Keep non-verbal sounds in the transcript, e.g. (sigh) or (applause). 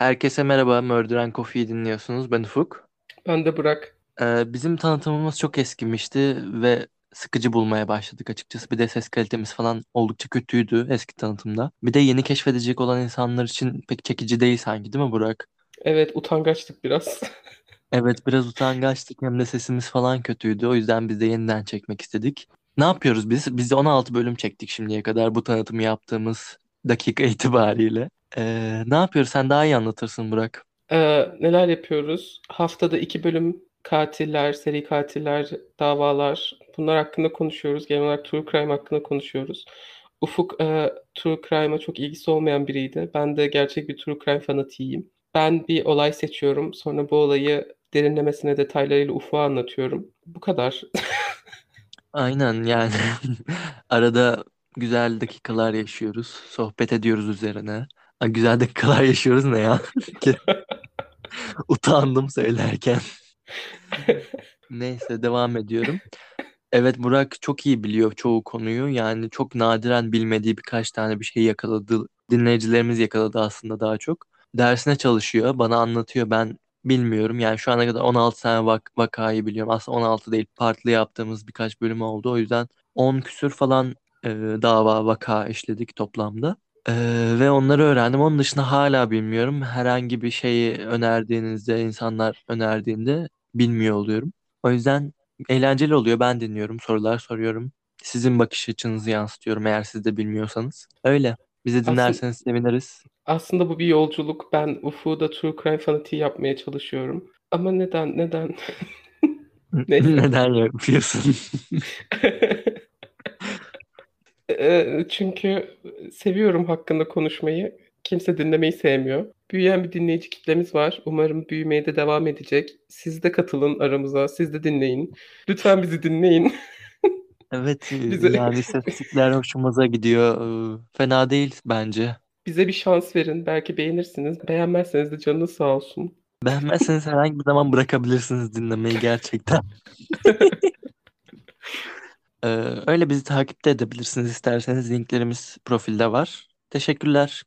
Herkese merhaba, Murder and Coffee'yi dinliyorsunuz. Ben Ufuk. Ben de Burak. Ee, bizim tanıtımımız çok eskimişti ve sıkıcı bulmaya başladık açıkçası. Bir de ses kalitemiz falan oldukça kötüydü eski tanıtımda. Bir de yeni keşfedecek olan insanlar için pek çekici değil sanki değil mi Burak? Evet utangaçtık biraz. (laughs) Evet biraz utangaçtık hem de sesimiz falan kötüydü. O yüzden biz de yeniden çekmek istedik. Ne yapıyoruz biz? Biz de 16 bölüm çektik şimdiye kadar bu tanıtımı yaptığımız dakika (laughs) itibariyle. Ee, ne yapıyoruz? Sen daha iyi anlatırsın Burak. Ee, neler yapıyoruz? Haftada iki bölüm katiller, seri katiller, davalar bunlar hakkında konuşuyoruz. Genel olarak true crime hakkında konuşuyoruz. Ufuk e, true crime'a çok ilgisi olmayan biriydi. Ben de gerçek bir true crime fanatiyim. Ben bir olay seçiyorum. Sonra bu olayı derinlemesine detaylarıyla Ufuk'a anlatıyorum. Bu kadar. (laughs) Aynen yani (laughs) arada güzel dakikalar yaşıyoruz. Sohbet ediyoruz üzerine. Ay, güzel dakikalar yaşıyoruz ne ya? (laughs) Utandım söylerken. Neyse devam ediyorum. Evet Burak çok iyi biliyor çoğu konuyu. Yani çok nadiren bilmediği birkaç tane bir şey yakaladı. Dinleyicilerimiz yakaladı aslında daha çok. Dersine çalışıyor, bana anlatıyor. Ben bilmiyorum. Yani şu ana kadar 16 tane vak vakayı biliyorum. Aslında 16 değil, farklı yaptığımız birkaç bölüm oldu. O yüzden 10 küsür falan e, dava vaka işledik toplamda. E, ve onları öğrendim. Onun dışında hala bilmiyorum. Herhangi bir şeyi önerdiğinizde, insanlar önerdiğinde bilmiyor oluyorum. O yüzden Eğlenceli oluyor. Ben dinliyorum, sorular soruyorum. Sizin bakış açınızı yansıtıyorum eğer siz de bilmiyorsanız. Öyle. Bizi Aslında, dinlerseniz seviniriz. aslında bu bir yolculuk. Ben Ufuk'u da true crime fanatiği yapmaya çalışıyorum. Ama neden, neden? (laughs) Neden yapıyorsun? (laughs) Eee, çünkü seviyorum hakkında konuşmayı. Kimse dinlemeyi sevmiyor. Büyüyen bir dinleyici kitlemiz var. Umarım büyümeye de devam edecek. Siz de katılın aramıza. Siz de dinleyin. Lütfen bizi dinleyin. (laughs) Evet, e, Bize yani istatistikler hoşumuza gidiyor. Fena değil bence. bize bir şans verin. Belki beğenirsiniz. Beğenmezseniz de canınız sağ olsun. Beğenmezseniz herhangi bir zaman bırakabilirsiniz dinlemeyi gerçekten. (laughs) Ee, Öyle bizi takip de edebilirsiniz isterseniz. Linklerimiz profilde var. Teşekkürler.